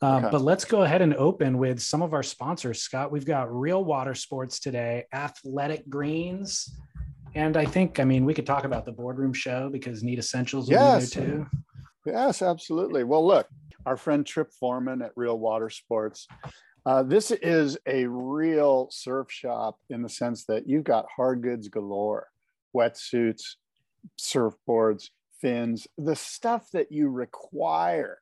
Um, Okay. But let's go ahead and open with some of our sponsors. Scott, we've got Real Water Sports today, Athletic Greens. And I think, I mean, we could talk about the boardroom show because Need Essentials will Yes. be there too. Yes, absolutely. Well, look, our friend Trip Foreman at Real Water Sports. Uh, this is a real surf shop in the sense that you've got hard goods galore, wetsuits, surfboards, fins, the stuff that you require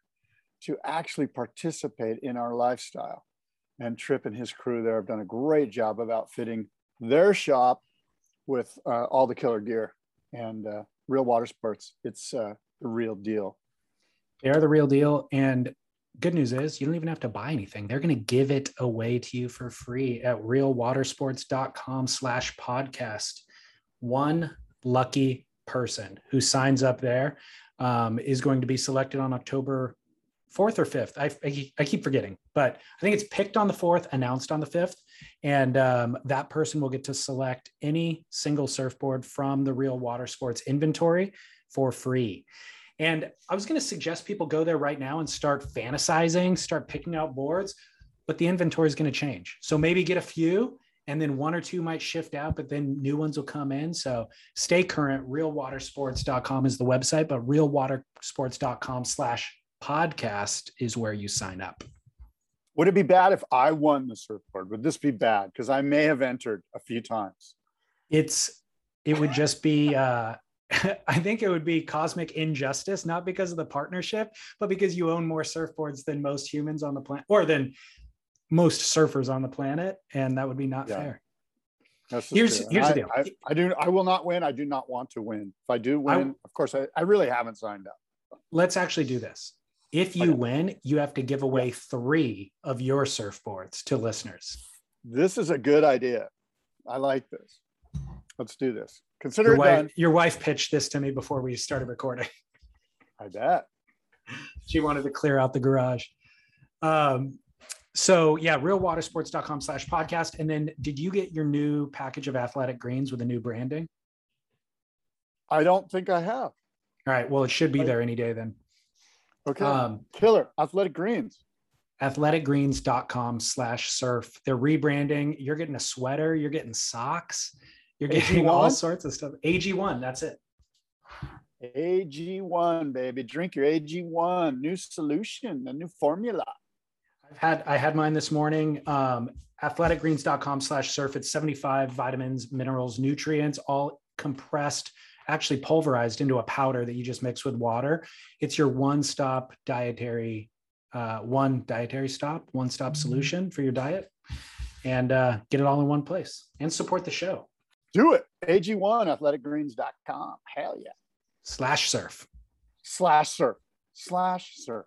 to actually participate in our lifestyle. And Trip and his crew there have done a great job of outfitting their shop with uh, all the killer gear and uh, Real Water Sports. It's uh, the real deal. They are the real deal. And good news is you don't even have to buy anything. They're going to give it away to you for free at realwatersports.com slash podcast. One lucky person who signs up there um, is going to be selected on October 4th or 5th. I, I, keep forgetting, but I think it's picked on the 4th, announced on the 5th. And um, that person will get to select any single surfboard from the Real Water Sports inventory for free. And I was going to suggest people go there right now and start fantasizing, start picking out boards, but the inventory is going to change. So maybe get a few and then one or two might shift out, but then new ones will come in. So stay current. Realwatersports.com is the website, but realwatersports.com slash podcast is where you sign up. Would it be bad if I won the surfboard? Would this be bad? Because I may have entered a few times. It's, it would just be, uh, I think it would be cosmic injustice, not because of the partnership, but because you own more surfboards than most humans on the planet or than most surfers on the planet. And that would be not Yeah. fair. Here's- true. here's the I- deal. I, I do. I will not win. I do not want to win. If I do win, of course, I, I really haven't signed up. Let's actually do this. If you win, you have to give away three of your surfboards to listeners. This is a good idea. I like this. Let's do this. Consider Your it wife, your wife pitched this to me before we started recording. I bet. she wanted to clear out the garage. Um, so yeah, realwatersports.com slash podcast. And then did you get your new package of athletic greens with a new branding? I don't think I have. All right. Well, it should be there any day then. Okay. Um, Killer. Athletic Greens. athleticgreens.com slash surf. They're rebranding. You're getting a sweater, you're getting socks, you're getting all AG1? sorts of stuff. AG1, that's it. AG1, baby. Drink your AG1. New solution, a new formula. I've had I had mine this morning. Um, athleticgreens.com slash surf. It's 75 vitamins, minerals, nutrients, all compressed, actually pulverized into a powder that you just mix with water. It's your one-stop dietary, uh, one dietary stop, one-stop solution for your diet. And uh, get it all in one place and support the show. Do it. AG1, athleticgreens.com. Hell yeah. Slash surf. Slash surf. Slash surf.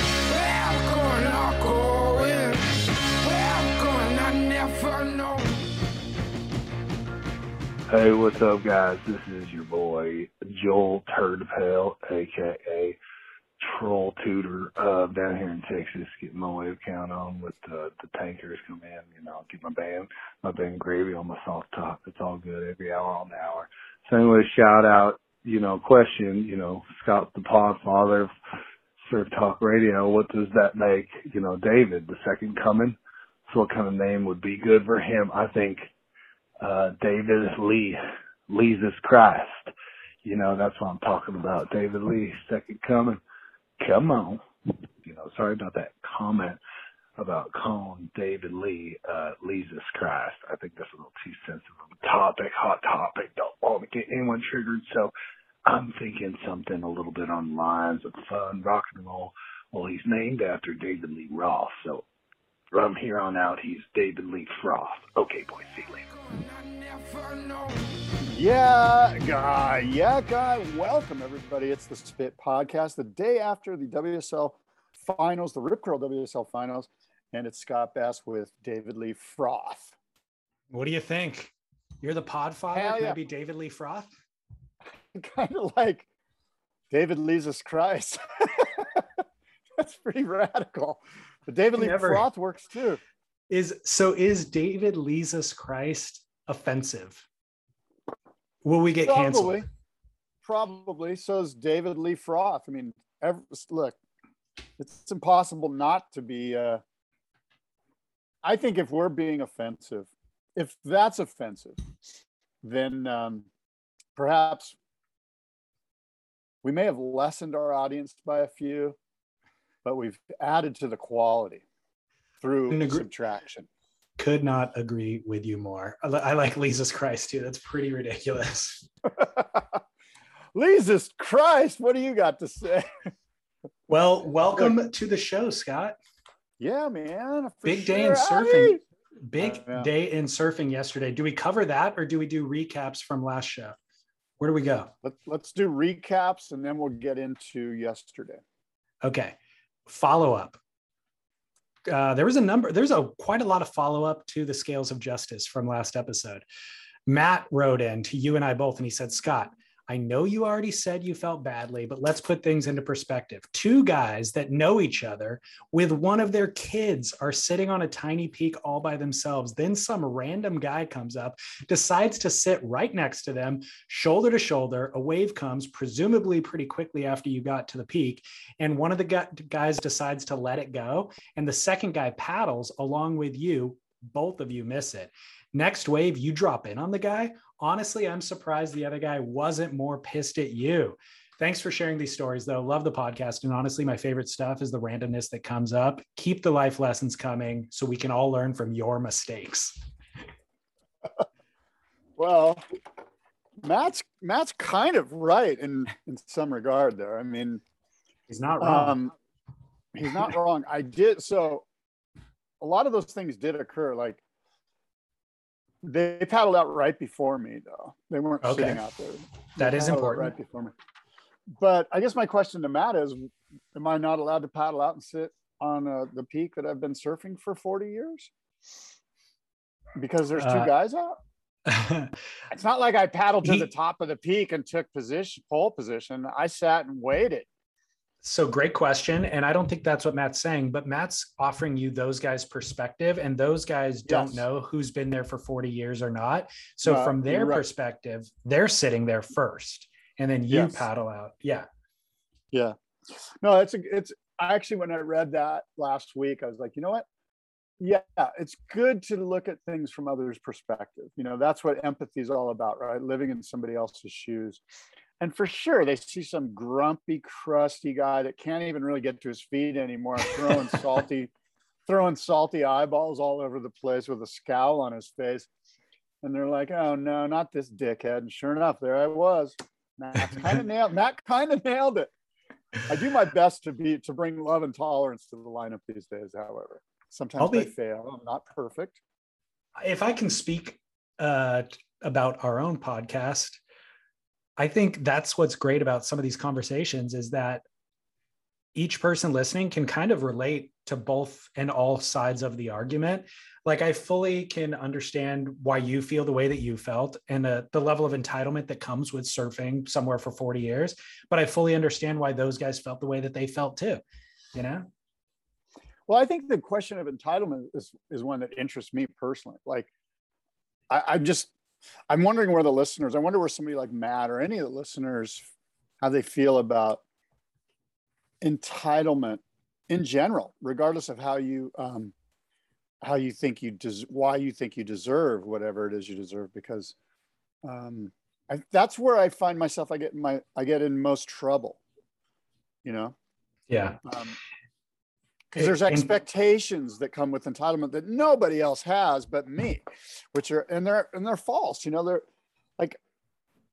Hey, what's up, guys? This is your boy Joel Turdapel, aka Troll Tutor, uh, down here in Texas, getting my wave count on with uh, the tankers come in. You know, get my band, my band gravy on my soft top. It's all good every hour on the hour. So anyway, shout out. You know, question. You know, Scott the Podfather of Surf Talk Radio. What does that make? You know, David, the second coming. So what kind of name would be good for him? I think uh, David Lee, Jesus Christ. You know, that's what I'm talking about. David Lee, second coming. Come on. You know, sorry about that comment about calling David Lee, uh, Jesus Christ. I think that's a little too sensitive topic, hot topic. Don't want to get anyone triggered. So I'm thinking something a little bit on lines of fun, rock and roll. Well, he's named after David Lee Roth. So from here on out, he's David Lee Froth. Okay, boys, see you later. Yeah, guy. Yeah, guy. Welcome, everybody. It's the Spit Podcast, the day after the WSL finals, the Rip Curl WSL finals. And it's Scott Bass with David Lee Froth. What do you think? You're the pod father? Hell Can I yeah. be David Lee Froth? kind of like David Jesus Christ. That's pretty radical. But David Lee Never. Froth works too. Is so is David Jesus Christ offensive? Will we get Probably. canceled? Probably. So is David Lee Froth. I mean, every, look, it's impossible not to be. Uh, I think if we're being offensive, if that's offensive, then um, perhaps we may have lessened our audience by a few, but we've added to the quality through agree- subtraction. Could not agree with you more. I like Jesus Christ too. That's pretty ridiculous. Jesus Christ, what do you got to say? Well, welcome to the show, Scott. Yeah, man. Big sure. day in surfing. Big day in surfing yesterday. Do we cover that or do we do recaps from last show? Where do we go? Let's do recaps and then we'll get into yesterday. Okay. Follow up. Uh, there was a number, there's a quite a lot of follow up to the scales of justice from last episode. Matt wrote in to you and I both, and he said, Scott, I know you already said you felt badly, but let's put things into perspective. Two guys that know each other with one of their kids are sitting on a tiny peak all by themselves. Then some random guy comes up, decides to sit right next to them, shoulder to shoulder. A wave comes, presumably pretty quickly after you got to the peak. And one of the guys decides to let it go. And the second guy paddles along with you. Both of you miss it. Next wave, you drop in on the guy honestly, I'm surprised the other guy wasn't more pissed at you. Thanks for sharing these stories, though. Love the podcast. And honestly, my favorite stuff is the randomness that comes up. Keep the life lessons coming so we can all learn from your mistakes. well, Matt's Matt's kind of right in in some regard there. I mean, he's not wrong. Um, he's not wrong. I did so. A lot of those things did occur. Like they paddled out right before me, though. They weren't okay. sitting out there. They that is important. Right before me. But I guess my question to Matt is: Am I not allowed to paddle out and sit on uh, the peak that I've been surfing for forty years? Because there's two uh, guys out. it's not like I paddled to he, the top of the peak and took position, pole position. I sat and waited. So great question. And I don't think that's what Matt's saying, but Matt's offering you those guys' perspective, and those guys don't know who's been there for 40 years or not. So uh, from their right. perspective, they're sitting there first, and then you yes. paddle out. Yeah. Yeah. No, it's a it's actually when I read that last week, I was like, you know what? Yeah, it's good to look at things from others' perspective. You know, that's what empathy is all about, right? Living in somebody else's shoes and for sure they see some grumpy crusty guy that can't even really get to his feet anymore throwing salty throwing salty eyeballs all over the place with a scowl on his face. And they're like oh no not this dickhead. And sure enough there i was. Matt kind of nailed matt kind of nailed it. I do my best to be to bring love and tolerance to the lineup these days however. Sometimes be, i fail. I'm not perfect. If i can speak uh, about our own podcast I think that's what's great about some of these conversations is that each person listening can kind of relate to both and all sides of the argument. Like I fully can understand why you feel the way that you felt and the, the level of entitlement that comes with surfing somewhere for 40 years. But I fully understand why those guys felt the way that they felt too, you know? Well, I think the question of entitlement is, is one that interests me personally. Like I, I'm just I'm wondering where the listeners, I wonder where somebody like Matt or any of the listeners, how they feel about entitlement in general, regardless of how you, um, how you think you des- why you think you deserve whatever it is you deserve because um, I, that's where I find myself I get in my I get in most trouble you know? Yeah. Um, because there's expectations that come with entitlement that nobody else has but me which are and they're and they're false you know they're like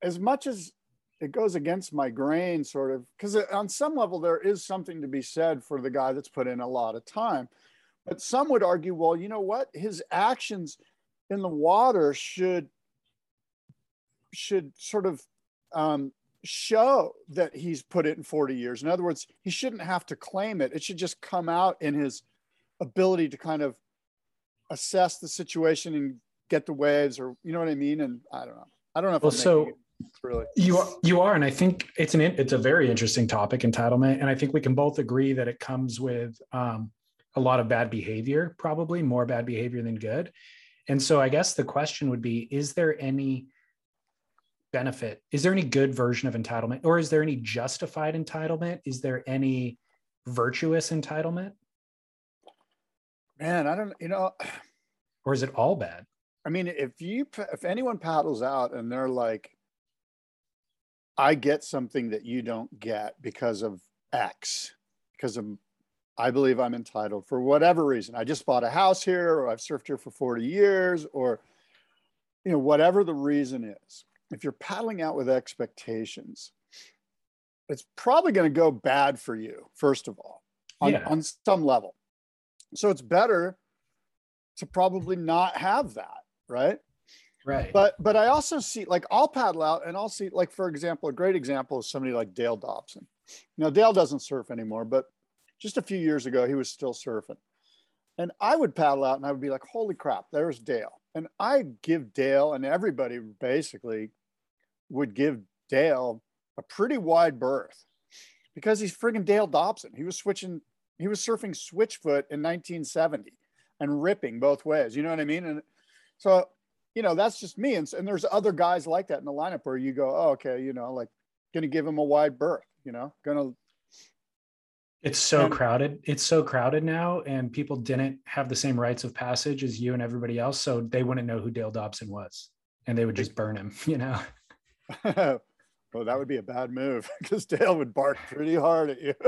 as much as it goes against my grain sort of because on some level there is something to be said for the guy that's put in a lot of time. But some would argue well you know what? His actions in the water should should sort of um, show that he's put it in 40 years. In other words, he shouldn't have to claim it. It should just come out in his ability to kind of assess the situation and get the waves or you know what I mean? And I don't know. I don't know if well, so really You are, you are, and I think it's an it's a very interesting topic, entitlement, and I think we can both agree that it comes with um, a lot of bad behavior, probably more bad behavior than good. And so, I guess the question would be: Is there any benefit? Is there any good version of entitlement, or is there any justified entitlement? Is there any virtuous entitlement, man. I don't. You know, or is it all bad? I mean, if you if anyone paddles out and they're like, I get something that you don't get because of X, because of I believe I'm entitled for whatever reason. I just bought a house here, or I've surfed here for 40 years, or you know, whatever the reason is. If you're paddling out with expectations, it's probably going to go bad for you, first of all, on, Yeah. on some level. So it's better to probably not have that, right? Right. But but I also see like I'll paddle out and I'll see like for example, a great example is somebody like Dale Dobson. Now Dale doesn't surf anymore, but just a few years ago he was still surfing. And I would paddle out and I would be like, holy crap, there's Dale. And I give Dale and everybody basically would give Dale a pretty wide berth because he's friggin' Dale Dobson. He was switching, he was surfing switchfoot in 1970 and ripping both ways. You know what I mean? And so, you know, that's just me. And, and there's other guys like that in the lineup where you go, oh, okay, you know, like gonna give him a wide berth, you know, gonna It's so And- crowded. It's so crowded now, and people didn't have the same rites of passage as you and everybody else, so they wouldn't know who Dale Dobson was, and they would just burn him. You know, well, that would be a bad move because Dale would bark pretty hard at you.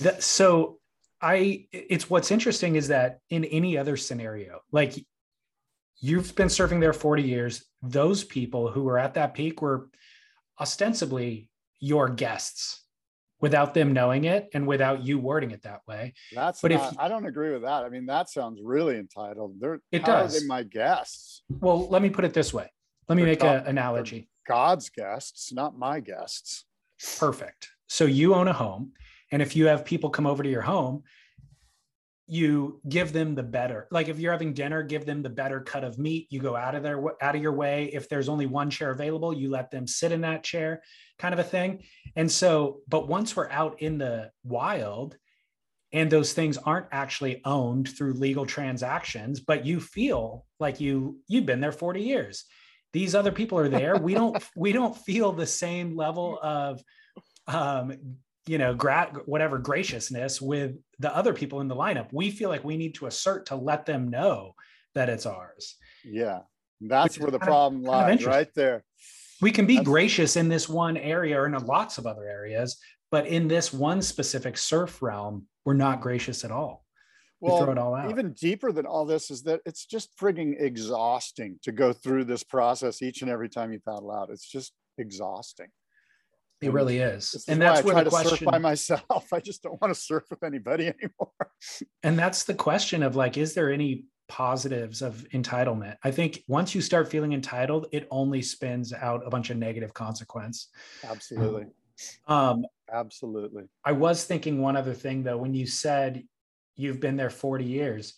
That- so I. It's what's interesting is that in any other scenario, like you've been surfing there forty years, those people who were at that peak were ostensibly your guests without them knowing it and without you wording it that way. That's But if not, you- I don't agree with that. I mean, that sounds really entitled. They're It does. they my guests, Well, let me put it this way. Let me They're make an analogy. God's guests, not my guests. Perfect. So you own a home, and if you have people come over to your home, you give them the better. Like if you're having dinner, give them the better cut of meat. You go out of their out of your way. If there's only one chair available, you let them sit in that chair, kind of a thing. And so, but once we're out in the wild, and those things aren't actually owned through legal transactions, but you feel like you you've been there 40 years. These other people are there. We don't we don't feel the same level of um you know gra- whatever graciousness with the other people in the lineup. We feel like we need to assert to let them know that it's ours. Yeah, that's where the problem of lies, right there. We can be That's- gracious in this one area or in lots of other areas, but in this one specific surf realm, we're not gracious at all. We Well, throw it all out. even deeper than all this is that it's just frigging exhausting to go through this process each and every time you paddle out. It's just exhausting. It really is. This is and why that's I where try the to surf question by myself. I just don't want to surf with anybody anymore. and that's the question of like is there any positives of entitlement i think once you start feeling entitled it only spins out a bunch of negative consequence Absolutely. um Absolutely. i was thinking one other thing though when you said you've been there 40 years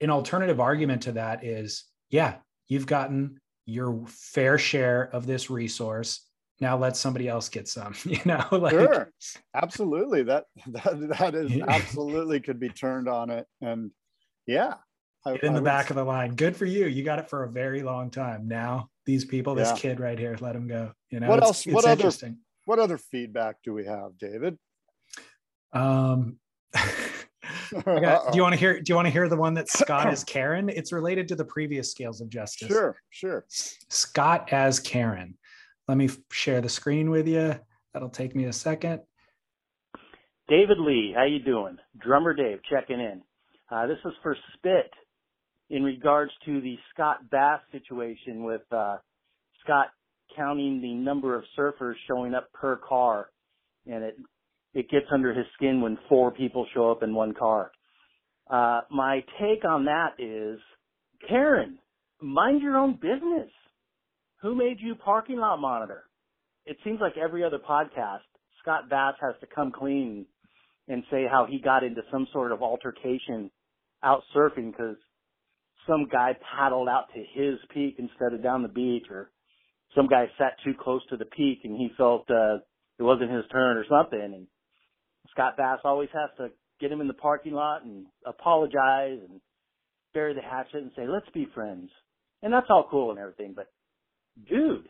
an alternative argument to that is yeah you've gotten your fair share of this resource now let somebody else get some you know like Sure. Absolutely. That that that is absolutely could be turned on it. And yeah. I, get in the back s- of the line good for you you got it for a very long time now these people this Yeah. kid right here let him go you know What it's, else- it's what other- what other feedback do we have, David? um got- do you want to hear do you want to hear the one that scott is karen? It's related to the previous scales of justice. Sure, sure. scott as karen. Let me f- share the screen with you that'll take me a second. David Lee, how you doing? Drummer Dave checking in. Uh, this is for Spit in regards to the Scott Bass situation with uh, Scott counting the number of surfers showing up per car, and it it gets under his skin when four people show up in one car. Uh, my take on that is, Karen, mind your own business. Who made you parking lot monitor? It seems like every other podcast, Scott Bass has to come clean and say how he got into some sort of altercation out surfing because some guy paddled out to his peak instead of down the beach or some guy sat too close to the peak and he felt uh, it wasn't his turn or something. And Scott Bass always has to get him in the parking lot and apologize and bury the hatchet and say, let's be friends. And that's all cool and everything. But dude,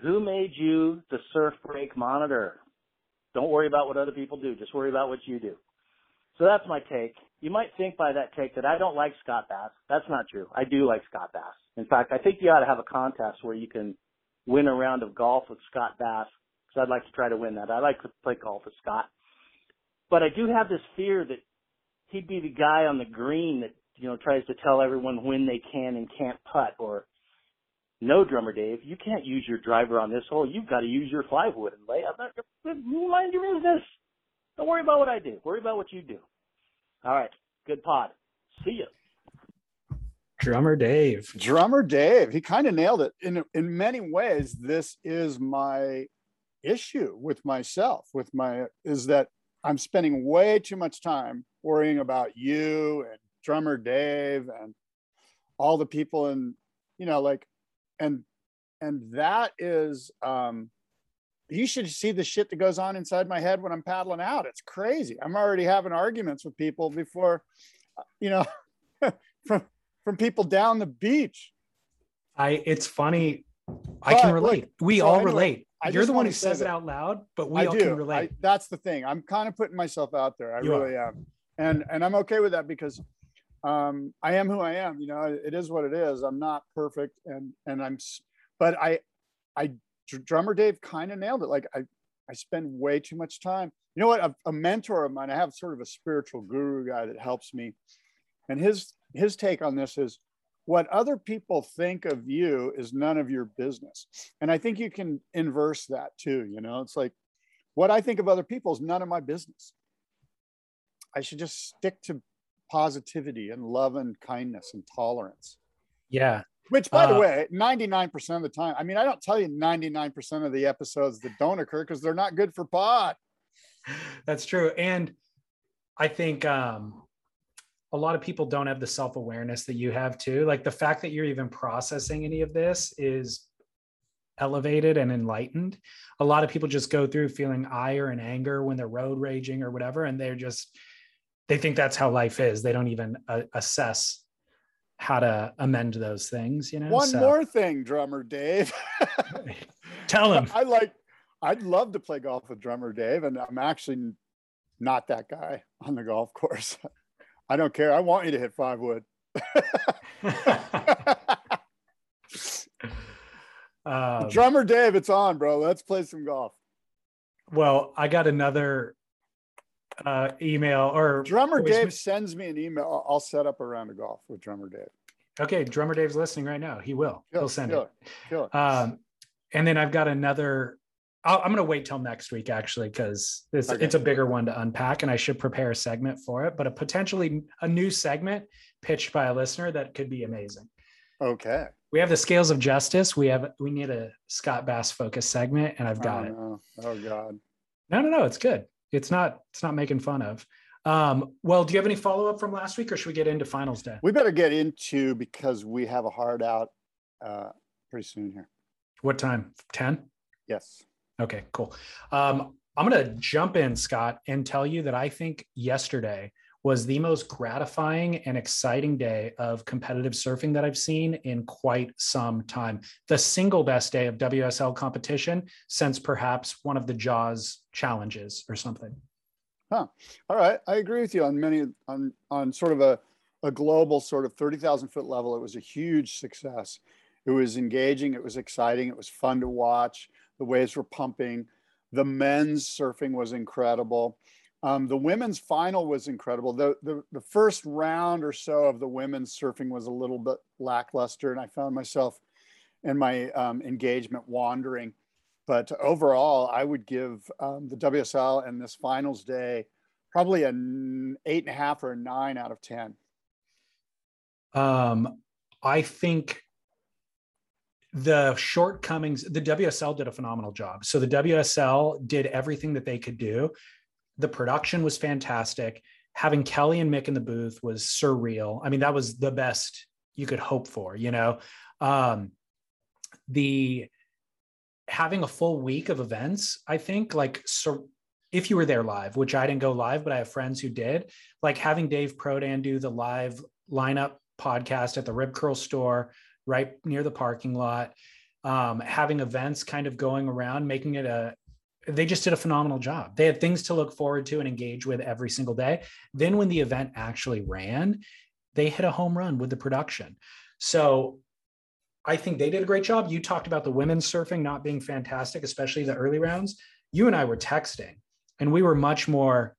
who made you the surf break monitor? Don't worry about what other people do. Just worry about what you do. So that's my take. You might think by that take that I don't like Scott Bass. That's not true. I do like Scott Bass. In fact, I think you ought to have a contest where you can win a round of golf with Scott Bass because I'd like to try to win that. I like to play golf with Scott. But I do have this fear that he'd be the guy on the green that, you know, tries to tell everyone when they can and can't putt or no, drummer Dave, you can't use your driver on this hole. You've got to use your five wood and lay up. You mind your business. Don't worry about what I do. Worry about what you do. All right. Good pod. See you. Drummer Dave. Drummer Dave. He kind of nailed it. In in many ways, this is my issue with myself, with my is that I'm spending way too much time worrying about you and drummer Dave and all the people and you know like and and that is um you should see the shit that goes on inside my head when i'm paddling out. It's crazy. I'm already having arguments with people before you know from from people down the beach. I it's funny i can relate we so all anyway, relate I you're the one who says it out loud but we I all do. can relate I, that's the thing i'm kind of putting myself out there i you really are. am and and i'm okay with that because um, I am who I am. You know, it is what it is. I'm not perfect, and and I'm, but I, I drummer Dave kind of nailed it. Like I, I spend way too much time. You know what? A, a mentor of mine. I have sort of a spiritual guru guy that helps me, and his his take on this is what other people think of you is none of your business. And I think you can inverse that too. You know, it's like what I think of other people is none of my business. I should just stick to positivity and love and kindness and tolerance. Yeah. Which, by uh, the way, 99% of the time, I mean, I don't tell you 99% of the episodes that don't occur because they're not good for pod. That's true. And I think um, a lot of people don't have the self awareness that you have too. Like the fact that you're even processing any of this is elevated and enlightened. A lot of people just go through feeling ire and anger when they're road raging or whatever, and they're just they think that's how life is. They don't even uh, assess how to amend those things. You know. One so. more thing, drummer Dave. Tell him. I like. I'd love to play golf with drummer Dave, and I'm actually not that guy on the golf course. I don't care. I want you to hit five wood. um, drummer Dave, it's on, bro. Let's play some golf. Well, I got another uh, email or drummer Dave sends me an email. I'll set up a round of golf with drummer Dave. Okay, drummer Dave's listening right now. He will. He'll send it. it. Um, and then I've got another. I am going to wait till next week actually because it's, okay. it's a bigger one to unpack, and I should prepare a segment for it. But a potentially a new segment pitched by a listener that could be amazing. Okay. We have the scales of justice. We have we need a Scott Bass focus segment, and I've got oh, it. Oh God. No, no, no. It's good it's not it's not making fun of. Um, well, do you have any follow up from last week, or should we get into finals day? We better get into because we have a hard out uh, pretty soon here. What time? Ten. Yes. Okay. Cool. Um, I'm going to jump in, Scott, and tell you that I think yesterday was the most gratifying and exciting day of competitive surfing that I've seen in quite some time. The single best day of WSL competition since perhaps one of the Jaws challenges or something. Huh. All right. I agree with you on many, on, on sort of a, a global sort of 30,000 foot level. It was a huge success. It was engaging. It was exciting. It was fun to watch. The waves were pumping. The men's surfing was incredible. Um, the women's final was incredible. The, the, the first round or so of the women's surfing was a little bit lackluster, and I found myself in my um, engagement wandering. But overall, I would give um, the WSL and this finals day probably an eight and a half or a nine out of ten. Um, I think the shortcomings, the WSL did a phenomenal job. So the WSL did everything that they could do the production was fantastic. Having Kelly and Mick in the booth was surreal. I mean, that was the best you could hope for, you know. Um, the having a full week of events, I think like so if you were there live, which I didn't go live, but I have friends who did, like having Dave Prodan do the live lineup podcast at the Rip Curl store right near the parking lot, um, having events kind of going around, making it a they just did a phenomenal job. They had things to look forward to and engage with every single day. Then when the event actually ran, they hit a home run with the production. So I think they did a great job. You talked about the women's surfing not being fantastic, especially the early rounds. You and I were texting and we were much more,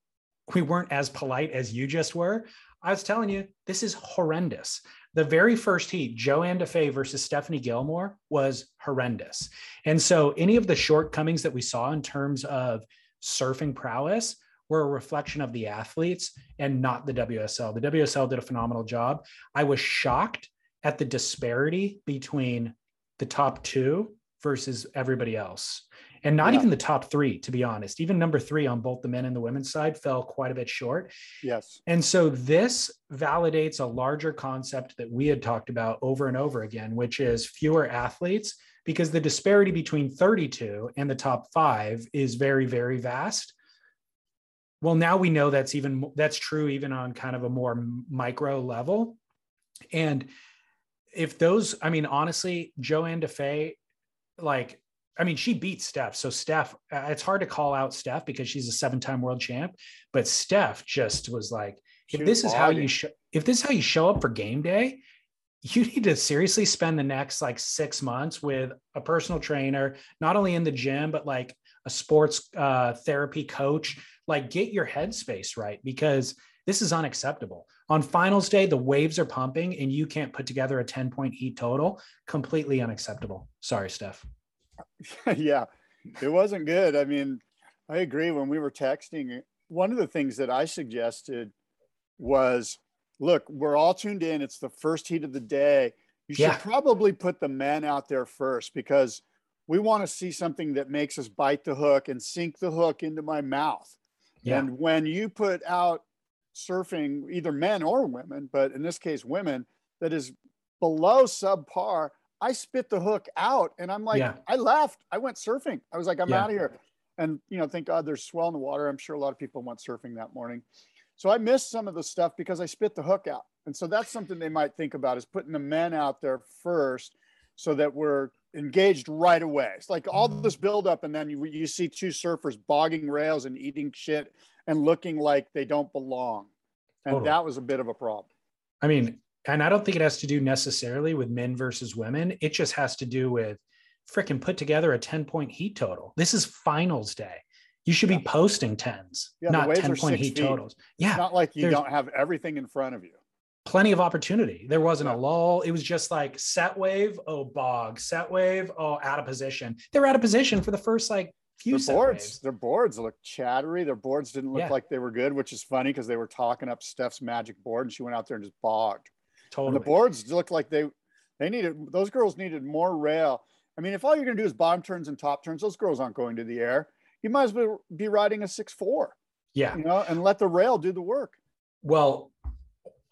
we weren't as polite as you just were. I was telling you, this is horrendous. The very first heat, Johanne Defay versus Stephanie Gilmore, was horrendous. And so, any of the shortcomings that we saw in terms of surfing prowess were a reflection of the athletes and not the WSL. The WSL did a phenomenal job. I was shocked at the disparity between the top two versus everybody else and not yeah. even the top three, to be honest. Even number three on both the men and the women's side fell quite a bit short. Yes. And so this validates a larger concept that we had talked about over and over again, which is fewer athletes, because the disparity between 32 and the top five is very, very vast. Well, now we know that's even that's true even on kind of a more micro level. And if those, I mean, honestly, Johanne Defay, like I mean, she beat Steph. So Steph, uh, it's hard to call out Steph because she's a seven-time world champ, but Steph just was like, if this is how you show, if this is how you show up for game day, you need to seriously spend the next like six months with a personal trainer, not only in the gym but like a sports uh, therapy coach. Like, get your headspace right because this is unacceptable. On finals day, the waves are pumping and you can't put together a 10 point heat total. Completely unacceptable. Sorry, Steph. yeah, it wasn't good. I mean, I agree. When we were texting, one of the things that I suggested was look, we're all tuned in. It's the first heat of the day. You should yeah. probably put the men out there first because we want to see something that makes us bite the hook and sink the hook into my mouth. Yeah. And when you put out surfing, either men or women, but in this case, women, that is below subpar, I spit the hook out and I'm like, yeah. I left. I went surfing. I was like, I'm yeah. out of here. And, you know, thank God there's swell in the water. I'm sure a lot of people went surfing that morning. So I missed some of the stuff because I spit the hook out. And so that's something they might think about is putting the men out there first so that we're engaged right away. It's like all mm. this buildup, and then you, you see two surfers bogging rails and eating shit and looking like they don't belong. And totally. that was a bit of a problem. I mean, and I don't think it has to do necessarily with men versus women. It just has to do with freaking put together a 10 point heat total. This is finals day. You should yeah. be posting tens, yeah, not 10 point heat feet. totals. Yeah. It's not like you don't have everything in front of you. Plenty of opportunity. There wasn't yeah. a lull. It was just like set wave, oh, bog, set wave, oh, out of position. They were out of position for the first like few their boards. Waves. Their boards looked chattery. Their boards didn't look like they were good, which is funny because they were talking up Steph's magic board and she went out there and just bogged. Totally. And the boards looked like they they needed those girls needed more rail. I mean, if all you're going to do is bottom turns and top turns, those girls aren't going to the air. You might as well be riding a six four. Yeah, you know, and let the rail do the work. Well,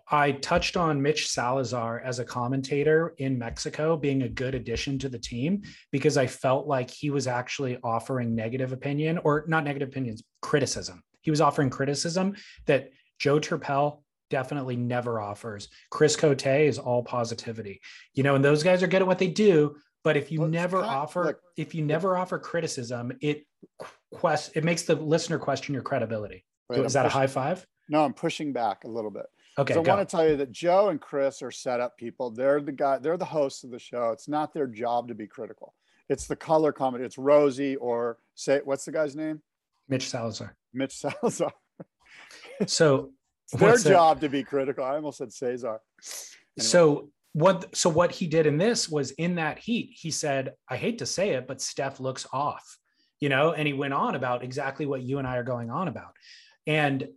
I touched on Mitch Salazar as a commentator in Mexico being a good addition to the team because I felt like he was actually offering negative opinion or not negative opinions, criticism. He was offering criticism that Joe Turpel definitely never offers. Chris Cote is all positivity. You know, and those guys are good at what they do. But if you well, never offer, like, if you never offer criticism, it quest it makes the listener question your credibility. Wait, is I'm that pushing, a high five? No, I'm pushing back a little bit. Okay. So I want to tell you that Joe and Chris are set up people. They're the guy, they're the hosts of the show. It's not their job to be critical. It's the color comedy. It's Rosie or say what's the guy's name? Mitch Salazar. Mitch Salazar. so it's their job to be critical. I almost said Cesar. Anyway. So what so what he did in this was in that heat, he said, I hate to say it, but Steph looks off, you know, and he went on about exactly what you and I are going on about. And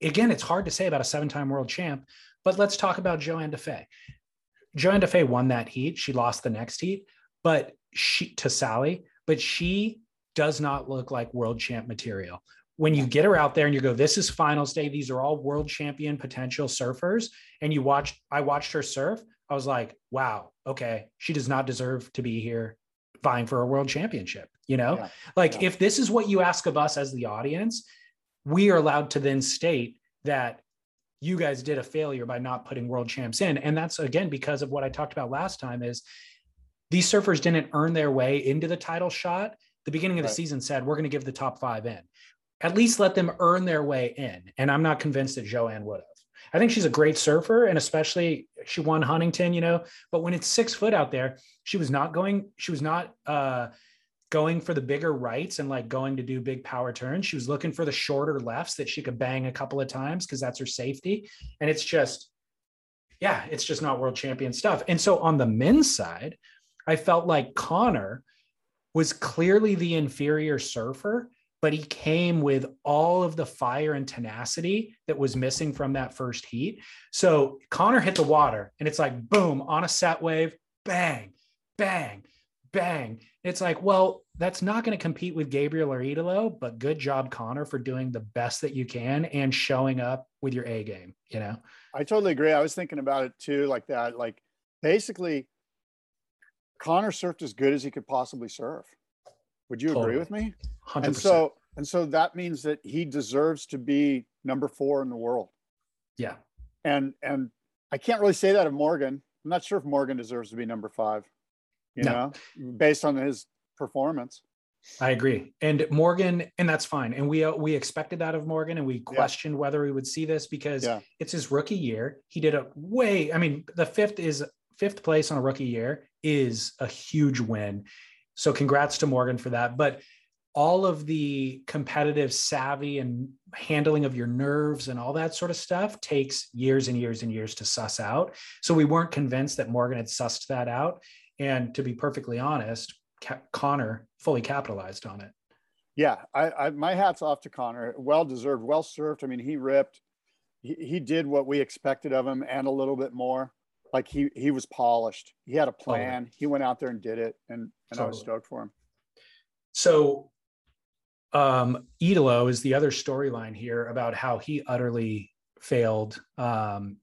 again, it's hard to say about a seven-time world champ, but let's talk about Johanne Defay. Johanne Defay won that heat. She lost the next heat, but she to Sally, but she does not look like world champ material when you get her out there and you go, this is finals day. These are all world champion potential surfers. And you watch, I watched her surf. I was like, wow, okay, she does not deserve to be here vying for a world championship. You know, Yeah. like Yeah. if this is what you ask of us as the audience, we are allowed to then state that you guys did a failure by not putting world champs in. And that's again because of what I talked about last time is these surfers didn't earn their way into the title shot. The beginning of the season said we're going to give the top five in. At least let them earn their way in. And I'm not convinced that Johanne would have. I think she's a great surfer, and especially she won Huntington, you know. But when it's six foot out there, she was not going. She was not uh, going for the bigger rights and like going to do big power turns. She was looking for the shorter lefts that she could bang a couple of times because that's her safety. And it's just, yeah, it's just not world champion stuff. And so on the men's side, I felt like Conner was clearly the inferior surfer, but he came with all of the fire and tenacity that was missing from that first heat. So Conner hit the water and it's like boom on a set wave, bang, bang, bang. It's like, well, that's not going to compete with Gabriel or Italo, but good job, Conner, for doing the best that you can and showing up with your A game, you know? I totally agree. I was thinking about it too, like that. Like basically, Conner surfed as good as he could possibly surf. Would you agree with me? 100%. And so, and so that means that he deserves to be number four in the world. yeah. And and I can't really say that of Morgan. I'm not sure if Morgan deserves to be number five. You No. know, based on his performance. I agree. And Morgan, and that's fine. And we uh, we expected that of Morgan, and we questioned whether we would see this because Yeah. it's his rookie year. He did a way. I mean, the fifth is fifth place on a rookie year is a huge win. So congrats to Morgan for that. But all of the competitive savvy and handling of your nerves and all that sort of stuff takes years and years and years to suss out. So we weren't convinced that Morgan had sussed that out. And to be perfectly honest, Conner fully capitalized on it. Yeah, I, I my hats off to Conner. Well deserved, well served. I mean, he ripped. He, he did what we expected of him and a little bit more. Like he he was polished. He had a plan. He went out there and did it, and and I was Totally. stoked for him. So, um, Italo is the other storyline here about how he utterly failed. Um,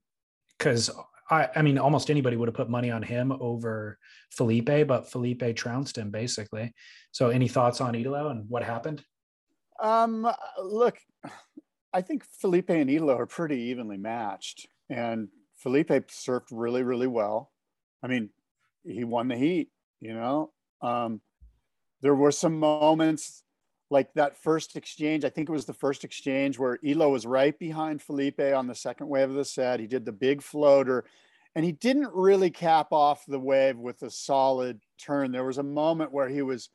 because I, I mean, almost anybody would have put money on him over Felipe, but Felipe trounced him basically. So, any thoughts on Italo and what happened? Um, look, I think Felipe and Italo are pretty evenly matched, and Felipe surfed really, really well. I mean, he won the heat. You know, um, there were some moments like that first exchange. I think it was the first exchange where Elo was right behind Felipe on the second wave of the set. He did the big floater, and he didn't really cap off the wave with a solid turn. There was a moment where he was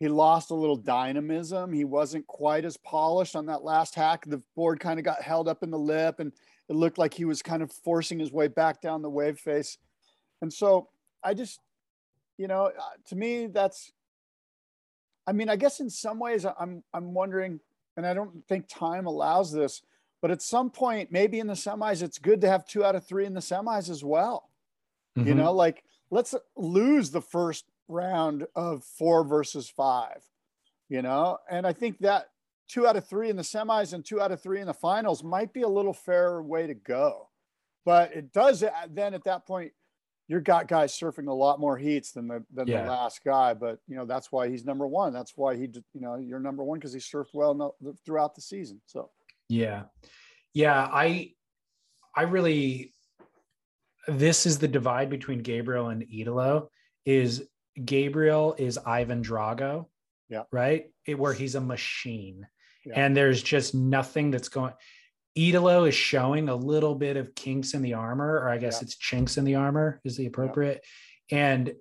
he lost a little dynamism. He wasn't quite as polished on that last hack. The board kind of got held up in the lip and it looked like he was kind of forcing his way back down the wave face. And so I just, you know, uh, to me, that's, I mean, I guess in some ways I'm, I'm wondering, and I don't think time allows this, but at some point, maybe in the semis, it's good to have two out of three in the semis as well. You Mhm. know, like let's lose the first round of four versus five, you know, and I think that two out of three in the semis and two out of three in the finals might be a little fairer way to go. But it does uh, then at that point, you're got guys surfing a lot more heats than the than Yeah. the last guy. But you know that's why he's number one. That's why he, you know, you're number one because he surfed well throughout the season. So Yeah. Yeah. I, I really, this is the divide between Gabriel and Italo is Gabriel is Ivan Drago. Yeah. Right. It, where he's a machine Yeah. and there's just nothing that's going. Italo is showing a little bit of kinks in the armor, or I guess Yeah. it's chinks in the armor is the appropriate. And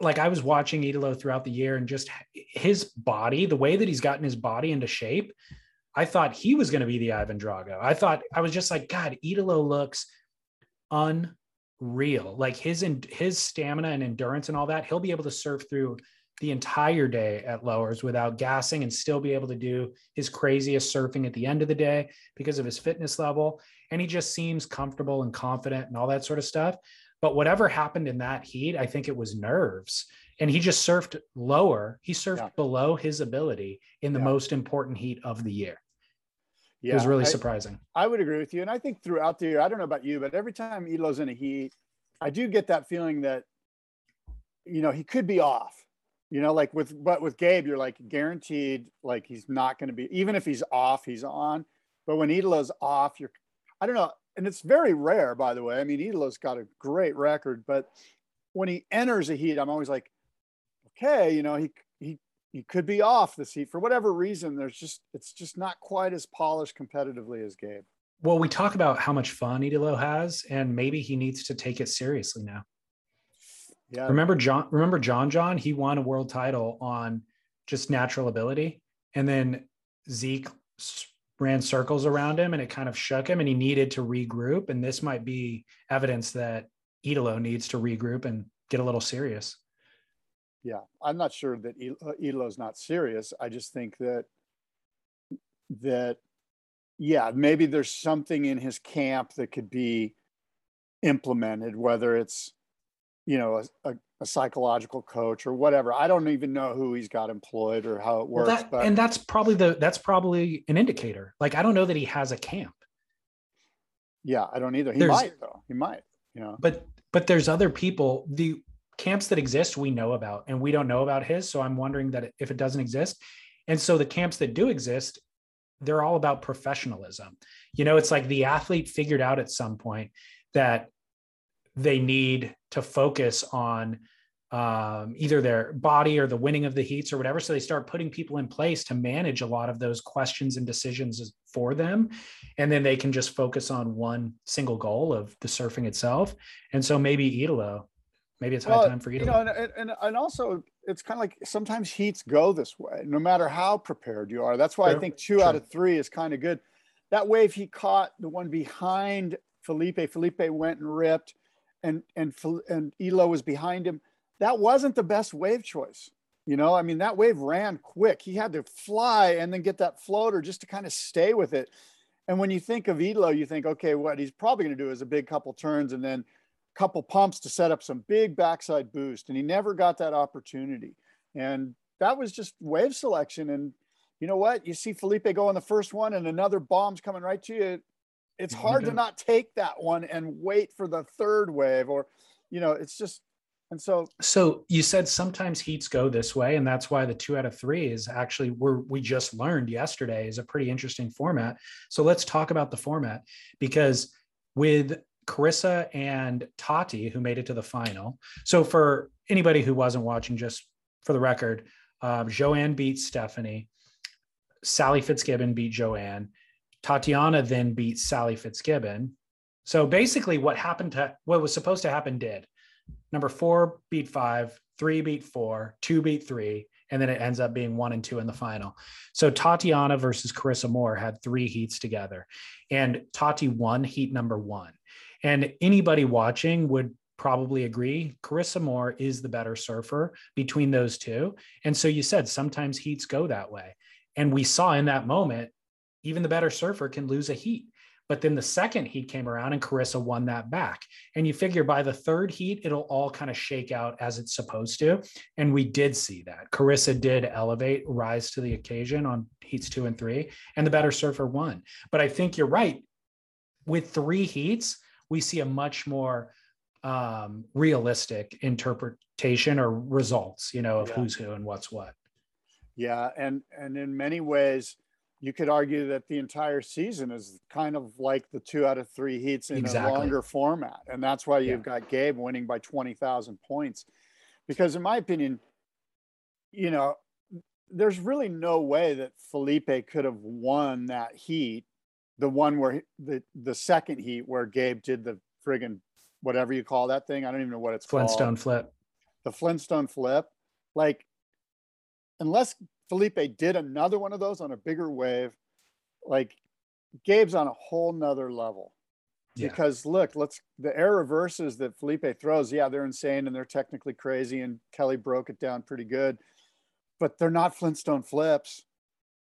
like I was watching Italo throughout the year and just his body, the way that he's gotten his body into shape, I thought he was going to be the Ivan Drago. I thought I was just like, God, Italo looks unreal. Like his his stamina and endurance and all that, he'll be able to surf through the entire day at lowers without gassing and still be able to do his craziest surfing at the end of the day because of his fitness level. And he just seems comfortable and confident and all that sort of stuff. But whatever happened in that heat, I think it was nerves. And he just surfed lower. He surfed Yeah. below his ability in the Yeah. most important heat of the year. yeah, it was really I- surprising. I would agree with you. And I think throughout the year, I don't know about you, but every time Elo's in a heat, I do get that feeling that, you know, he could be off. You know, like with but with Gabe, you're like guaranteed like he's not going to be even if he's off, he's on. But when Italo's off, you're I don't know, and it's very rare, by the way. I mean, Italo's got a great record, but when he enters a heat, I'm always like, okay, you know, he he he could be off this heat for whatever reason. There's just it's just not quite as polished competitively as Gabe. Well, we talk about how much fun Italo has, and maybe he needs to take it seriously now. Yeah. Remember John? Remember John? John? He won a world title on just natural ability, and then Zeke ran circles around him, and it kind of shook him, and he needed to regroup. And this might be evidence that Italo needs to regroup and get a little serious. Yeah, I'm not sure that uh, Italo's not serious. I just think that that yeah, maybe there's something in his camp that could be implemented, whether it's you know a, a, a, psychological coach or whatever. I don't even know who he's got employed or how it works well, that, but and that's probably the that's probably an indicator. Like i don't know that he has a camp. Yeah i don't either. He there's, might though. He might you know. But but there's other people the camps that exist we know about and we don't know about his so i'm wondering that if it doesn't exist. And so the camps that do exist they're all about professionalism. You know it's like the athlete figured out at some point that they need to focus on um, either their body or the winning of the heats or whatever. So they start putting people in place to manage a lot of those questions and decisions for them. And then they can just focus on one single goal of the surfing itself. And so maybe Italo, maybe it's high well, time for Italo. You know, and, and, and also it's kind of like sometimes heats go this way, no matter how prepared you are. That's why I think two out of three is kind of good. That wave he caught the one behind Felipe. Felipe went and ripped and and and Elo was behind him. That wasn't the best wave choice. You know, I mean, that wave ran quick. He had to fly and then get that floater just to kind of stay with it. And when you think of Elo, you think, okay, what he's probably going to do is a big couple turns and then a couple pumps to set up some big backside boost. And he never got that opportunity. And that was just wave selection. And you know what? You see Felipe go on the first one and another bomb's coming right to you it's hard to not take that one and wait for the third wave or you know it's just and so so you said sometimes heats go this way and that's why the two out of three is actually we're we just learned yesterday is a pretty interesting format. So let's talk about the format because with carissa and tati who made it to the final so for anybody who wasn't watching just for the record um, Johanne beat stephanie sally fitzgibbon beat Johanne Tatiana then beat Sally Fitzgibbon. So basically, what happened to what was supposed to happen did. Number four beat five, three beat four, two beat three, and then it ends up being one and two in the final. So Tatiana versus Carissa Moore had three heats together, and Tati won heat number one. And anybody watching would probably agree Carissa Moore is the better surfer between those two. And so you said sometimes heats go that way. And we saw in that moment even the better surfer can lose a heat. But then the second heat came around and Carissa won that back. And you figure by the third heat, it'll all kind of shake out as it's supposed to. And we did see that. Carissa did elevate, rise to the occasion on heats two and three, and the better surfer won. But I think you're right. With three heats, we see a much more um, realistic interpretation or results, you know, of yeah. who's who and what's what. Yeah. And, and in many ways, you could argue that the entire season is kind of like the two out of three heats in exactly. a longer format. And that's why you've yeah. got Gabe winning by 20,000 points. Because, in my opinion, you know, there's really no way that Felipe could have won that heat, the one where the, the second heat where Gabe did the friggin' whatever you call that thing. I don't even know what it's Flintstone called. flip. The Flintstone flip. Like, unless Felipe did another one of those on a bigger wave. Like Gabe's on a whole nother level. Yeah. Because look, let's the air reverses that Felipe throws, yeah, they're insane and they're technically crazy. And Kelly broke it down pretty good, but they're not Flintstone flips.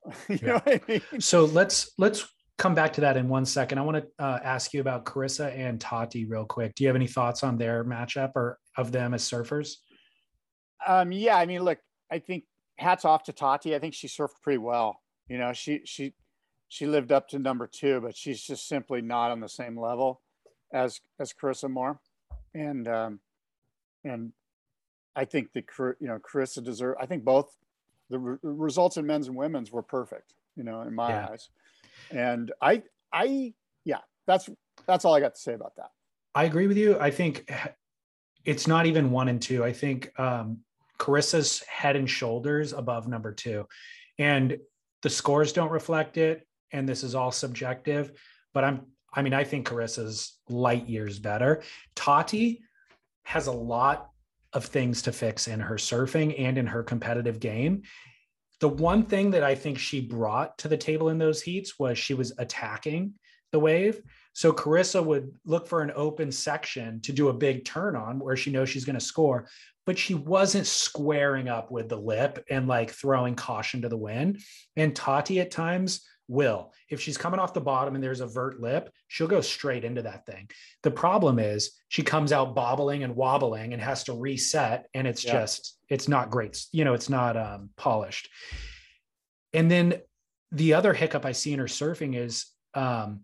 you yeah. know what I mean? So let's let's come back to that in one second. I want to uh, ask you about Carissa and Tati real quick. Do you have any thoughts on their matchup or of them as surfers? Um, yeah, I mean, look, I think hats off to Tati. I think she surfed pretty well. You know, she she she lived up to number two, but she's just simply not on the same level as as Carissa Moore. And um, and I think the you know Carissa deserve. I think both the re- results in men's and women's were perfect. You know, in my yeah. eyes, and I I yeah, that's that's all I got to say about that. I agree with you. I think it's not even one and two. I think um, Carissa's head and shoulders above number two, and the scores don't reflect it. And this is all subjective, but I'm I mean I think Carissa's light years better. Tati has a lot of things to fix in her surfing and in her competitive game. The one thing that I think she brought to the table in those heats was she was attacking the wave. So Carissa would look for an open section to do a big turn on where she knows she's going to score, but she wasn't squaring up with the lip and like throwing caution to the wind. And Tati at times will. If she's coming off the bottom and there's a vert lip, she'll go straight into that thing. The problem is she comes out bobbling and wobbling and has to reset and it's yeah. just it's not great. You know, it's not um, polished. And then the other hiccup I see in her surfing is um,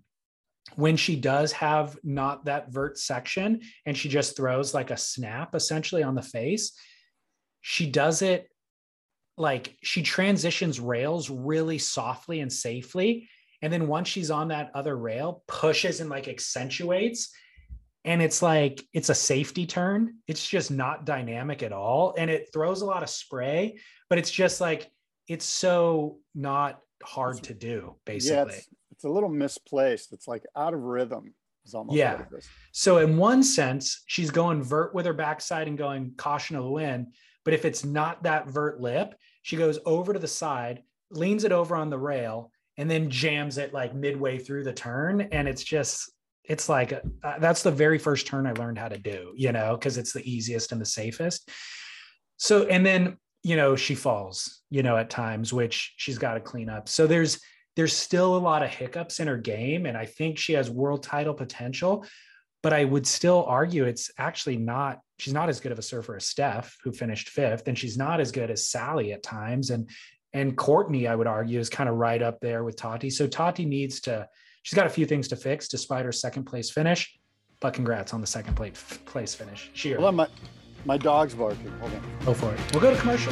when she does have not that vert section and she just throws like a snap essentially on the face, she does it like she transitions rails really softly and safely. And then once she's on that other rail pushes and like accentuates. And it's like it's a safety turn. It's just not dynamic at all. And it throws a lot of spray but it's just like it's so not hard to do basically yeah, it's, it's a little misplaced it's like out of rhythm yeah so in one sense she's going vert with her backside and going caution of the wind but if it's not that vert lip she goes over to the side, leans it over on the rail, and then jams it like midway through the turn. And it's just, it's like, uh, that's the very first turn I learned how to do, you know, because it's the easiest and the safest. So, and then, you know, she falls, you know, at times, which she's got to clean up. So there's, there's still a lot of hiccups in her game. And I think she has world title potential, but I would still argue it's actually not she's not as good of a surfer as Steph, who finished fifth, and she's not as good as Sally at times. And and Courtney, I would argue, is kind of right up there with Tati. So Tati needs to, she's got a few things to fix despite her second place finish. But congrats on the second place place finish. Hold on, my my dog's barking. Hold on. Go for it. We'll go to commercial.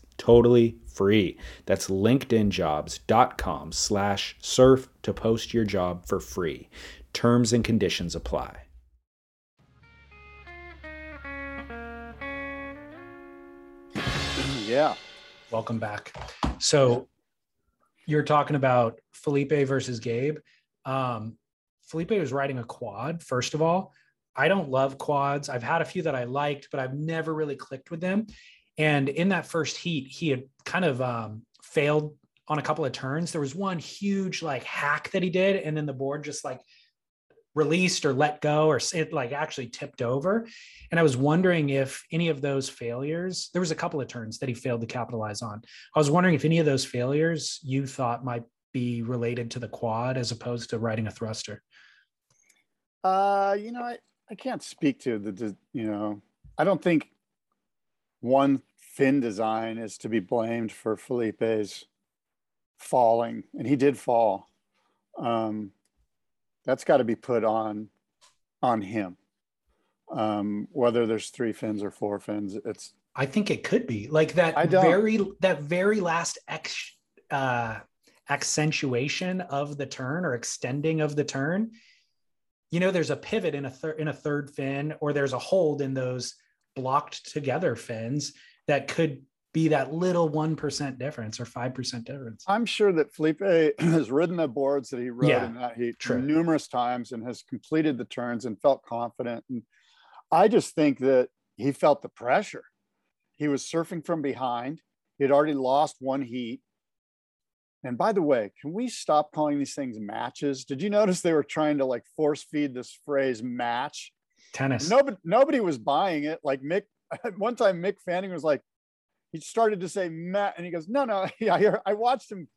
totally free. That's linkedinjobs.com slash surf to post your job for free. Terms and conditions apply. Yeah. Welcome back. So you're talking about Felipe versus Gabe. Um, Felipe was riding a quad, first of all. I don't love quads. I've had a few that I liked, but I've never really clicked with them. And in that first heat, he had kind of um, failed on a couple of turns. There was one huge like hack that he did, and then the board just like released or let go or it like actually tipped over. And I was wondering if any of those failures, there was a couple of turns that he failed to capitalize on. I was wondering if any of those failures you thought might be related to the quad as opposed to riding a thruster. Uh, you know, I, I can't speak to the, you know, I don't think one fin design is to be blamed for Felipe's falling, and he did fall. Um, that's got to be put on on him. Um, whether there's three fins or four fins, it's. I think it could be like that very that very last ex, uh, accentuation of the turn or extending of the turn. You know, there's a pivot in a third in a third fin, or there's a hold in those blocked together fins that could be that little 1% difference or 5% difference. I'm sure that Felipe has ridden the boards that he rode yeah, in that heat true. numerous times and has completed the turns and felt confident. And I just think that he felt the pressure. He was surfing from behind. He had already lost one heat. And by the way, can we stop calling these things matches? Did you notice they were trying to like force feed this phrase match? Tennis. Nobody, nobody was buying it. Like Mick, one time Mick Fanning was like, he started to say Matt, and he goes, no, no, yeah, I watched him.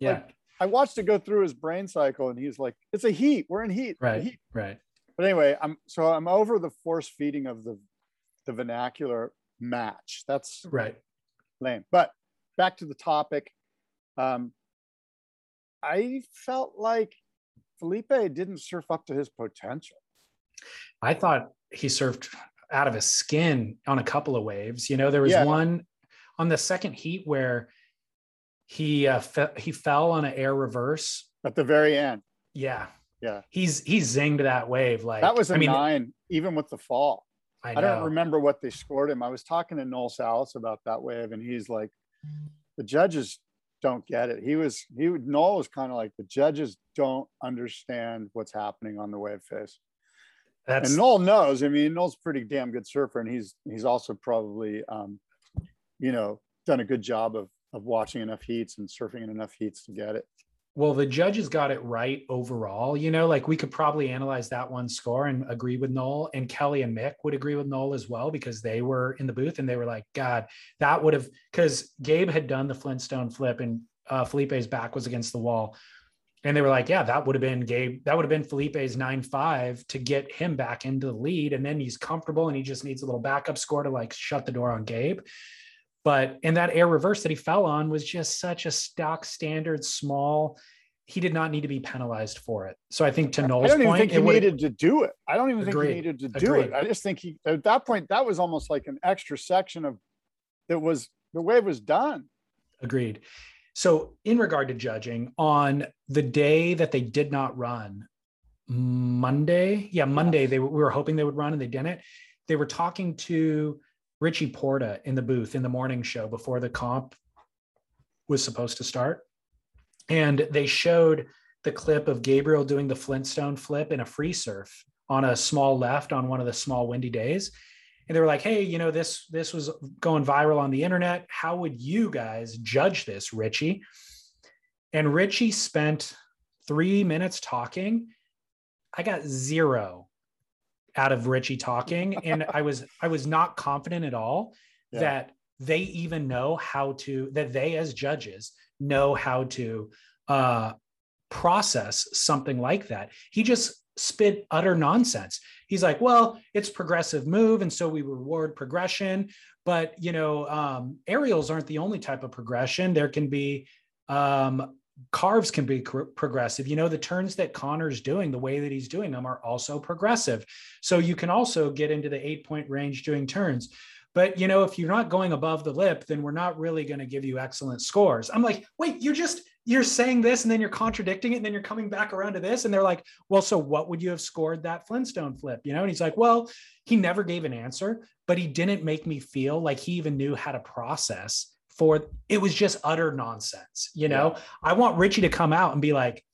Yeah. Like, I watched it go through his brain cycle, and he's like, it's a heat. We're in heat. Right. Heat. Right. But anyway, I'm so I'm over the force feeding of the the vernacular match. That's right. Lame. But back to the topic. Um, I felt like Felipe didn't surf up to his potential. I thought he surfed out of his skin on a couple of waves. You know, there was yeah. one on the second heat where he uh, fe- he fell on an air reverse at the very end. Yeah, yeah. He's he zinged that wave like that was a I mean, nine, even with the fall. I, I, don't remember what they scored him. I was talking to Noel Salas about that wave, and he's like, the judges don't get it. He was he Noel was kind of like the judges don't understand what's happening on the wave face. That's, and Noel knows. I mean, Noel's pretty damn good surfer, and he's he's also probably, um, you know, done a good job of of watching enough heats and surfing in enough heats to get it. Well, the judges got it right overall. You know, like we could probably analyze that one score and agree with Noel, and Kelly and Mick would agree with Noel as well because they were in the booth and they were like, God, that would have because Gabe had done the Flintstone flip and uh, Felipe's back was against the wall and they were like, yeah, that would have been Gabe. That would have been Felipe's nine five to get him back into the lead. And then he's comfortable and he just needs a little backup score to like shut the door on Gabe. But in that air reverse that he fell on was just such a stock standard small. He did not need to be penalized for it. So I think to Noel's I don't even point, think he needed to do it. I don't even agreed. think he needed to do agreed. it. I just think he at that point that was almost like an extra section of that was the way it was done. Agreed. So, in regard to judging, on the day that they did not run, Monday, yeah, Monday, yes. they we were hoping they would run and they didn't. They were talking to Richie Porta in the booth in the morning show before the comp was supposed to start, and they showed the clip of Gabriel doing the Flintstone flip in a free surf on a small left on one of the small windy days and they were like hey you know this this was going viral on the internet. How would you guys judge this richie? And richie spent three minutes talking. I got zero out of richie talking. And i was i was not confident at all yeah. that they even know how to that they as judges know how to uh process something like that. He just spit utter nonsense. He's like, well, it's progressive move, and so we reward progression. But you know, um, aerials aren't the only type of progression. There can be um, carves can be progressive. You know, the turns that Conner's doing, the way that he's doing them, are also progressive. So you can also get into the eight point range doing turns. But you know, if you're not going above the lip, then we're not really going to give you excellent scores. I'm like, wait, you're just you're saying this and then you're contradicting it and then you're coming back around to this and they're like well so what would you have scored that flintstone flip? You know and he's like well he never gave an answer but he didn't make me feel like he even knew how to process for it was just utter nonsense you know? Yeah. i want richie to come out and be like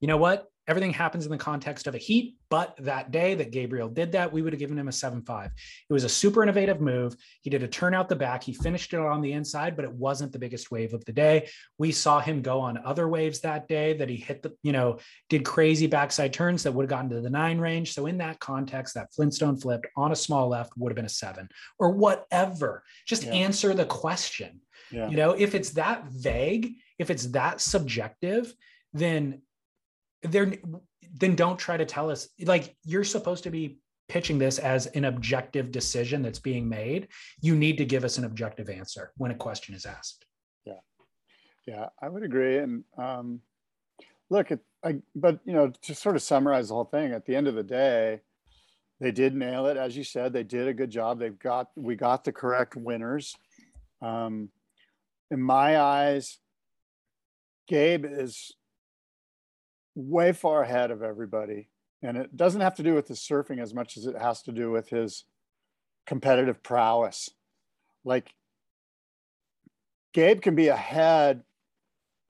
you know what everything happens in the context of a heat. But that day that Gabriel did that, we would have given him a 7 5. It was a super innovative move. He did a turn out the back. He finished it on the inside, but it wasn't the biggest wave of the day. We saw him go on other waves that day that he hit the, you know, did crazy backside turns that would have gotten to the nine range. So in that context, that Flintstone flipped on a small left would have been a seven or whatever. Just yeah. answer the question. Yeah. You know, if it's that vague, if it's that subjective, then there then don't try to tell us like you're supposed to be pitching this as an objective decision that's being made you need to give us an objective answer when a question is asked yeah yeah i would agree and um look at, I, but you know, to sort of summarize the whole thing, at the end of the day, they did nail it, as you said. They did a good job. They've got we got the correct winners. Um, in my eyes, Gabe is way far ahead of everybody, and it doesn't have to do with his surfing as much as it has to do with his competitive prowess. Like Gabe can be ahead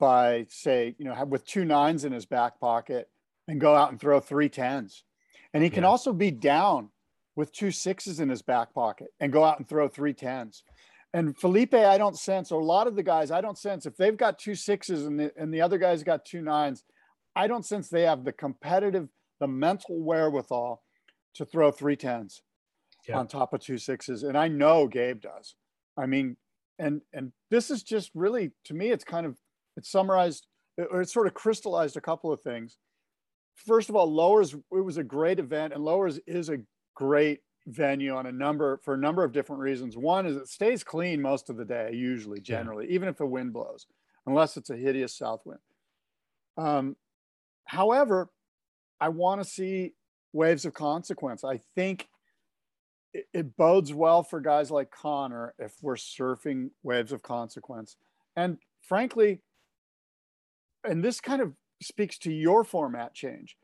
by say, you know, have with two nines in his back pocket and go out and throw three tens. And he can yeah. also be down with two sixes in his back pocket and go out and throw three tens. And Felipe, I don't sense, or a lot of the guys, I don't sense if they've got two sixes and the, and the other guys got two nines, I don't sense they have the competitive, the mental wherewithal to throw three tens yeah. on top of two sixes. And I know Gabe does. I mean, and and this is just really to me, it's kind of it's summarized or it sort of crystallized a couple of things. First of all, Lowers it was a great event, and Lowers is a great venue on a number for a number of different reasons. One is it stays clean most of the day, usually, generally, yeah. even if the wind blows, unless it's a hideous south wind. Um, however, I want to see waves of consequence. I think it, it bodes well for guys like Conner if we're surfing waves of consequence. And frankly, and this kind of speaks to your format change.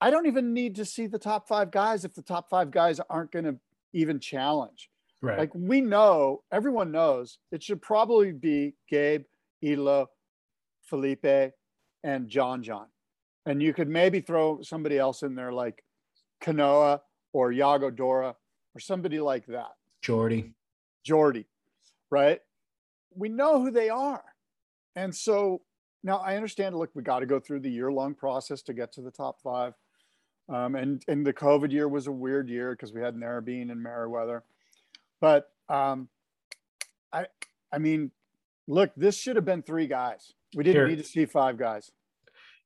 I don't even need to see the top five guys if the top five guys aren't going to even challenge. Right. Like we know, everyone knows it should probably be Gabe, Elo, Felipe, and John John. And you could maybe throw somebody else in there like Kanoa or Yago Dora or somebody like that. Jordy. Jordy, right? We know who they are. And so now I understand, look, we got to go through the year long process to get to the top five. Um, and, and the COVID year was a weird year because we had Narrabeen and Merewether. But um, I, I mean, look, this should have been three guys. We didn't need to see five guys.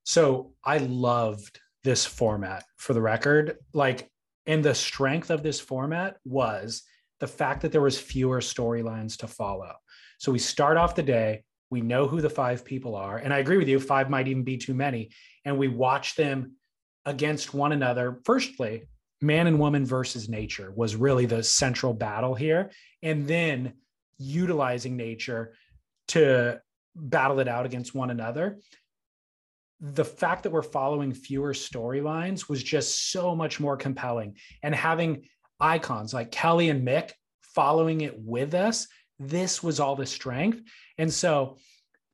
So I loved this format for the record. Like and the strength of this format was the fact that there was fewer storylines to follow. So we start off the day, we know who the five people are, and I agree with you, five might even be too many, and we watch them against one another. Firstly, man and woman versus nature was really the central battle here, and then utilizing nature to battle it out against one another the fact that we're following fewer storylines was just so much more compelling. And having icons like Kelly and Mick following it with us, this was all the strength. And so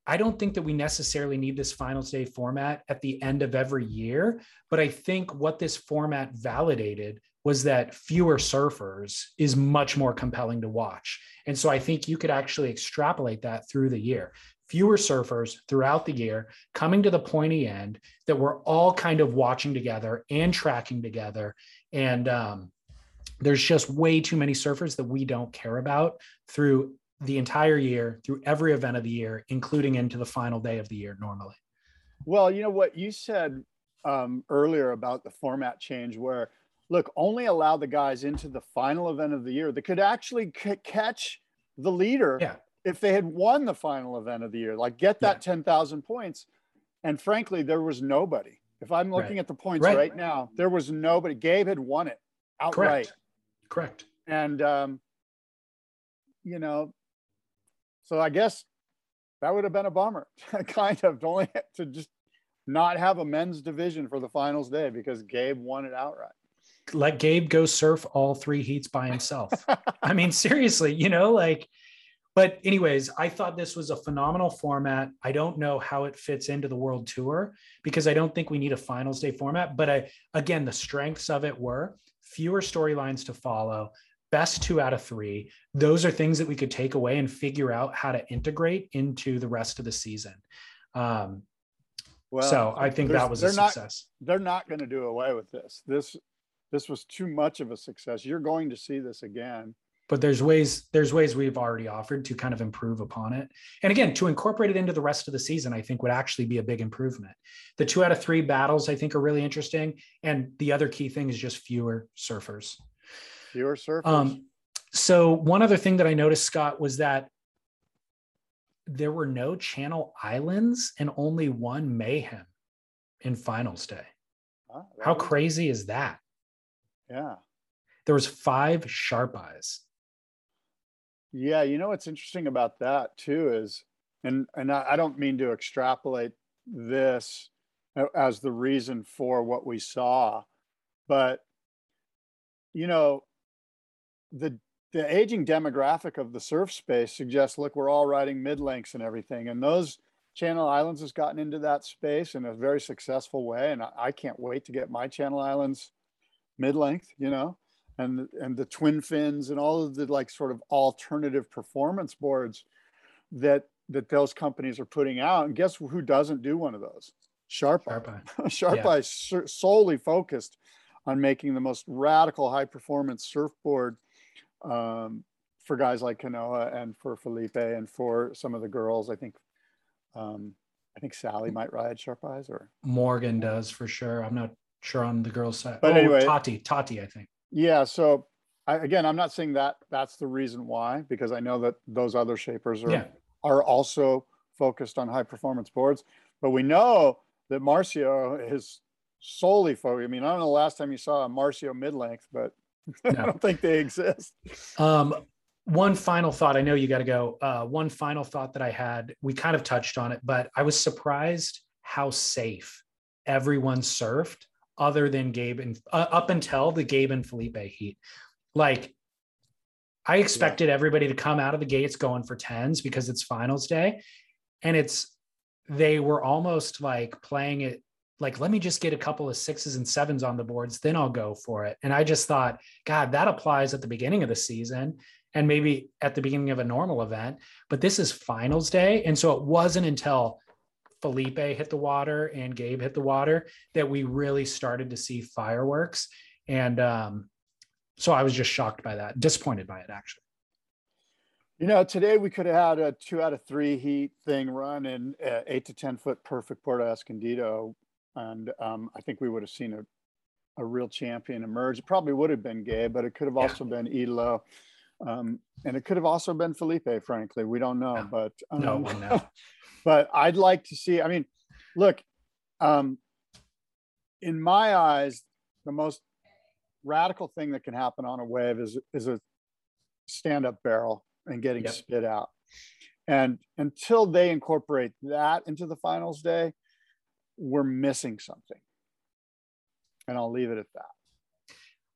I don't think that we necessarily need this finals day format at the end of every year. But I think what this format validated was that fewer surfers is much more compelling to watch. And so I think you could actually extrapolate that through the year fewer surfers throughout the year coming to the pointy end that we're all kind of watching together and tracking together. And um, there's just way too many surfers that we don't care about through the entire year, through every event of the year, including into the final day of the year normally. Well, you know what you said um, earlier about the format change, where look, only allow the guys into the final event of the year that could actually c- catch the leader yeah if they had won the final event of the year, like get that yeah. 10,000 points. And frankly, there was nobody. If I'm looking right. at the points right. right. now, there was nobody. Gabe had won it outright. Correct. Correct. And, um, you know, so I guess that would have been a bummer, kind of, to only to just not have a men's division for the finals day because Gabe won it outright. Let Gabe go surf all three heats by himself. I mean, seriously, you know, like but anyways, I thought this was a phenomenal format. I don't know how it fits into the world tour because I don't think we need a finals day format. But I, again, the strengths of it were fewer storylines to follow, best two out of three. Those are things that we could take away and figure out how to integrate into the rest of the season. Um, well, so I think that was a success. Not, they're not going to do away with this. This this was too much of a success. You're going to see this again but there's ways there's ways we've already offered to kind of improve upon it and again to incorporate it into the rest of the season i think would actually be a big improvement the two out of three battles i think are really interesting and the other key thing is just fewer surfers fewer surfers um, so one other thing that i noticed scott was that there were no channel islands and only one mayhem in finals day. Huh? How crazy is that? Yeah. There was five sharp eyes. Yeah, you know what's interesting about that too is, and and I, don't mean to extrapolate this as the reason for what we saw, but you know, the the aging demographic of the surf space suggests, look, we're all riding mid lengths and everything, and those Channel Islands has gotten into that space in a very successful way, and I, I can't wait to get my Channel Islands mid length, you know and and the twin fins and all of the like sort of alternative performance boards that that those companies are putting out. And guess who doesn't do one of those? Sharp Sharp eye. Yeah. solely focused on making the most radical high performance surfboard um, for guys like Kanoa and for Felipe and for some of the girls. I think um, I think Sally might ride sharp eyes or Morgan does for sure. I'm not sure on the girls side. But oh, anyway Tati Tati I think yeah. So I, again, I'm not saying that that's the reason why, because I know that those other shapers are yeah. are also focused on high performance boards. But we know that Marcio is solely focused. I mean, I don't know the last time you saw a Marcio mid length, but no. I don't think they exist. Um, one final thought. I know you got to go. Uh, one final thought that I had. We kind of touched on it, but I was surprised how safe everyone surfed other than Gabe and uh, up until the Gabe and Felipe heat. Like I expected yeah. everybody to come out of the gates going for tens because it's finals day. And it's, they were almost like playing it like, let me just get a couple of sixes and sevens on the boards, then I'll go for it. And I just thought, God, that applies at the beginning of the season and maybe at the beginning of a normal event. But this is finals day. And so it wasn't until Felipe hit the water and Gabe hit the water that we really started to see fireworks. And um, so I was just shocked by that, disappointed by it actually. You know, today we could have had a two out of three heat thing run in uh, eight to 10 foot perfect Puerto Escondido. And um, I think we would have seen a, a real champion emerge. It probably would have been Gabe, but it could have yeah. also been Italo. Um, and it could have also been Felipe, frankly. We don't know, no. but um, no one knows. but I'd like to see. I mean, look, um, in my eyes, the most radical thing that can happen on a wave is is a stand-up barrel and getting yep. spit out. And until they incorporate that into the finals day, we're missing something. And I'll leave it at that.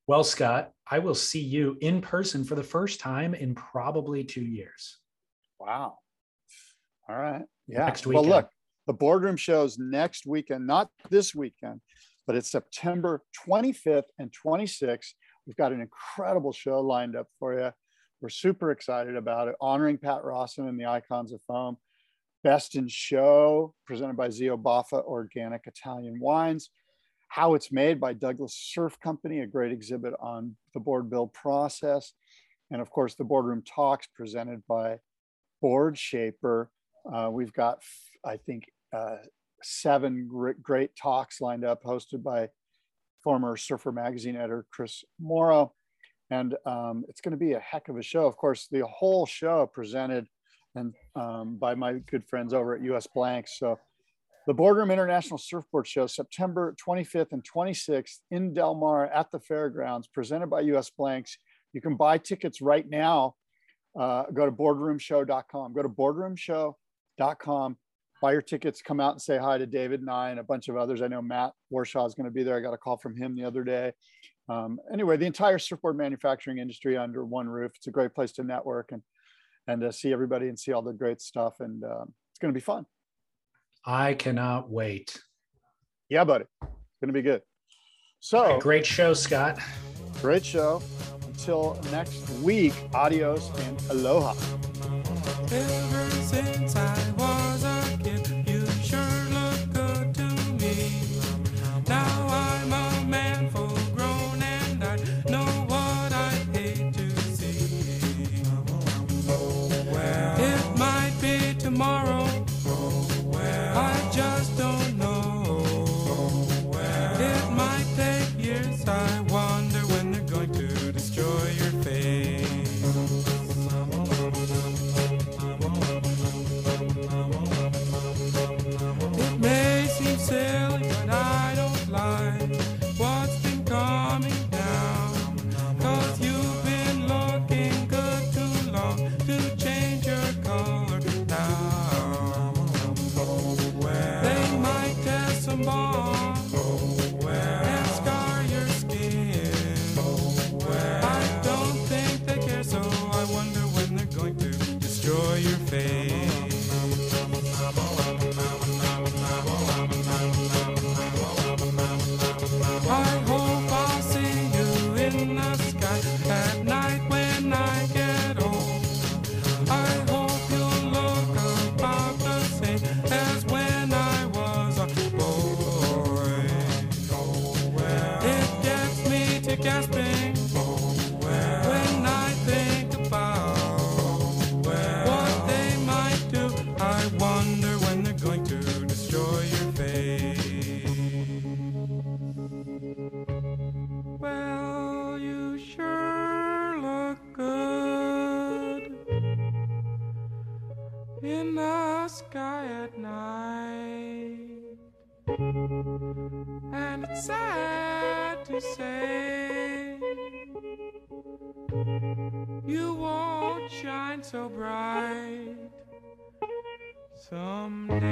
Well, Scott, I will see you in person for the first time in probably two years. Wow. All right. Yeah. Next weekend. Well, look, the boardroom shows next weekend, not this weekend, but it's September 25th and 26th. We've got an incredible show lined up for you. We're super excited about it, honoring Pat Rawson and the Icons of Foam. Best in Show, presented by Zio Baffa Organic Italian Wines. How It's Made by Douglas Surf Company, a great exhibit on the board build process. And of course, the Boardroom Talks presented by Board Shaper uh, we've got, I think, uh, seven great, talks lined up, hosted by former Surfer Magazine editor Chris Mauro. And um, it's going to be a heck of a show. Of course, the whole show presented and um, by my good friends over at US Blanks. So the Boardroom International Surfboard Show, September 25th and 26th in Del Mar at the fairgrounds, presented by US Blanks. You can buy tickets right now. Uh, go to boardroomshow.com. Go to boardroomshow.com. Buy your tickets, come out and say hi to David and I and a bunch of others. I know Matt Warshaw is going to be there. I got a call from him the other day. Um, anyway, the entire surfboard manufacturing industry under one roof. It's a great place to network and and uh, see everybody and see all the great stuff. And um, it's going to be fun. I cannot wait. Yeah, buddy. It's going to be good. So great show, Scott. Great show. Until next week, adios and aloha. Someday.